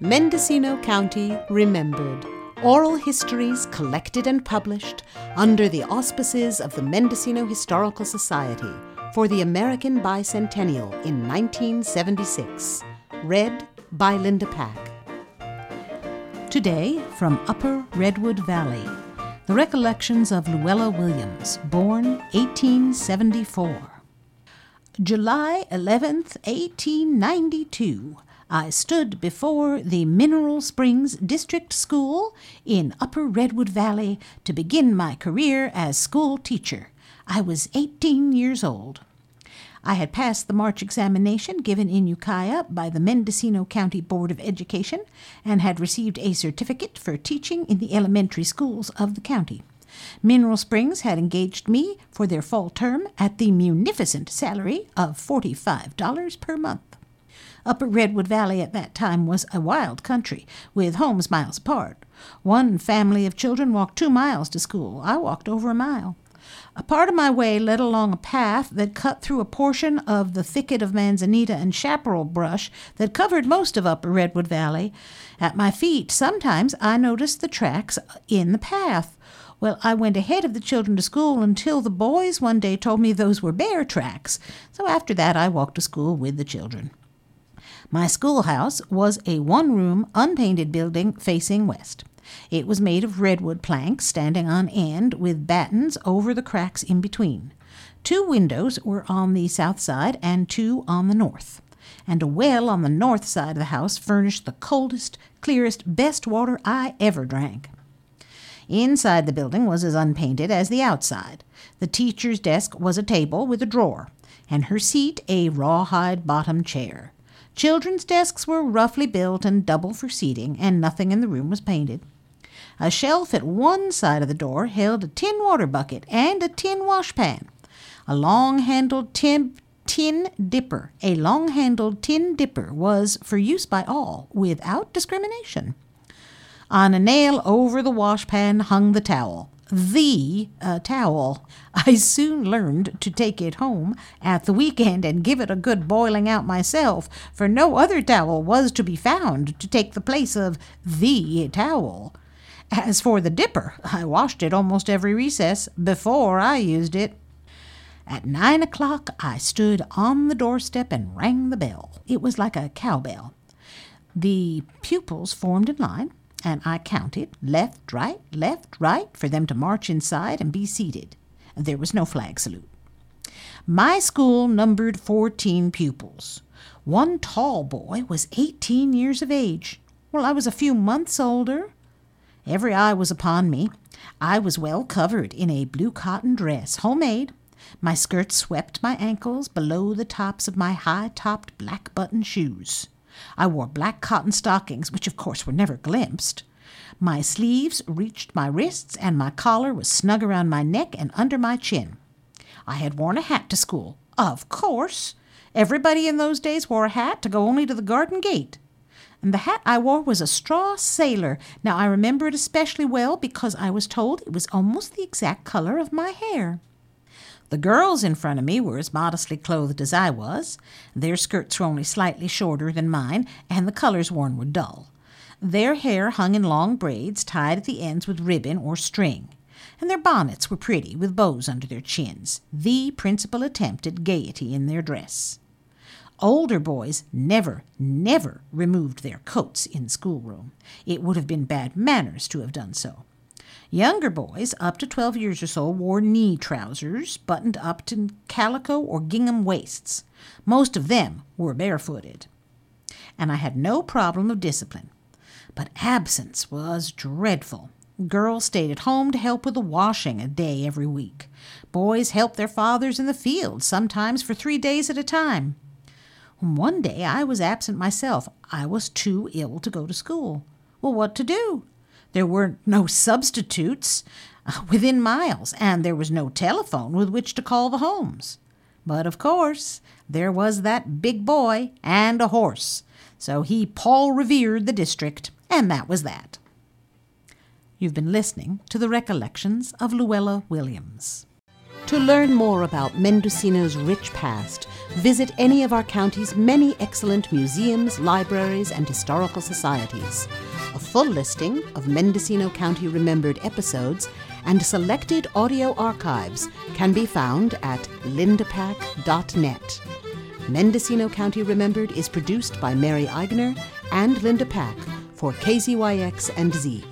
Mendocino County Remembered. Oral histories collected and published under the auspices of the Mendocino Historical Society for the American Bicentennial in 1976. Read by Linda Pack. Today, from Upper Redwood Valley, the recollections of Louella Williams, born 1874. July 11th, 1892. I stood before the Mineral Springs District School in Upper Redwood Valley to begin my career as school teacher. I was 18 years old. I had passed the March examination given in Ukiah by the Mendocino County Board of Education and had received a certificate for teaching in the elementary schools of the county. Mineral Springs had engaged me for their fall term at the munificent salary of $45 per month. Upper Redwood Valley at that time was a wild country, with homes miles apart. One family of children walked two miles to school. I walked over a mile. A part of my way led along a path that cut through a portion of the thicket of manzanita and chaparral brush that covered most of Upper Redwood Valley. At my feet, sometimes I noticed the tracks in the path. Well, I went ahead of the children to school until the boys one day told me those were bear tracks. So after that, I walked to school with the children. My schoolhouse was a one room, unpainted building facing west. It was made of redwood planks standing on end with battens over the cracks in between. Two windows were on the south side and two on the north, and a well on the north side of the house furnished the coldest, clearest, best water I ever drank. Inside the building was as unpainted as the outside. The teacher's desk was a table with a drawer, and her seat a rawhide bottomed chair. Children's desks were roughly built and double for seating, and nothing in the room was painted. A shelf at one side of the door held a tin water bucket and a tin washpan. A long handled tin, tin dipper, a long handled tin dipper was for use by all, without discrimination. On a nail over the washpan hung the towel the uh, towel. I soon learned to take it home at the weekend and give it a good boiling out myself, for no other towel was to be found to take the place of the towel. As for the dipper, I washed it almost every recess before I used it. At nine o'clock, I stood on the doorstep and rang the bell. It was like a cowbell. The pupils formed in line, and I counted left, right, left, right for them to march inside and be seated. There was no flag salute. My school numbered 14 pupils. One tall boy was 18 years of age. Well, I was a few months older. Every eye was upon me. I was well covered in a blue cotton dress, homemade. My skirt swept my ankles below the tops of my high topped black button shoes. I wore black cotton stockings, which of course were never glimpsed. My sleeves reached my wrists, and my collar was snug around my neck and under my chin. I had worn a hat to school. Of course. Everybody in those days wore a hat to go only to the garden gate. And the hat I wore was a straw sailor. Now I remember it especially well because I was told it was almost the exact color of my hair. The girls in front of me were as modestly clothed as I was. Their skirts were only slightly shorter than mine, and the colors worn were dull. Their hair hung in long braids tied at the ends with ribbon or string, and their bonnets were pretty with bows under their chins, the principal attempt at gaiety in their dress. Older boys never, never removed their coats in schoolroom. It would have been bad manners to have done so. Younger boys, up to 12 years or so, wore knee trousers buttoned up to calico or gingham waists. Most of them were barefooted. And I had no problem of discipline. But absence was dreadful. Girls stayed at home to help with the washing a day every week. Boys helped their fathers in the fields, sometimes for three days at a time. One day I was absent myself. I was too ill to go to school. Well, what to do? There were no substitutes uh, within miles, and there was no telephone with which to call the homes. But of course, there was that big boy and a horse, so he Paul revered the district, and that was that. You've been listening to the recollections of Louella Williams. To learn more about Mendocino's rich past, visit any of our county's many excellent museums, libraries, and historical societies. A full listing of Mendocino County Remembered episodes and selected audio archives can be found at lindapack.net. Mendocino County Remembered is produced by Mary Eigner and Linda Pack for KZYX and Z.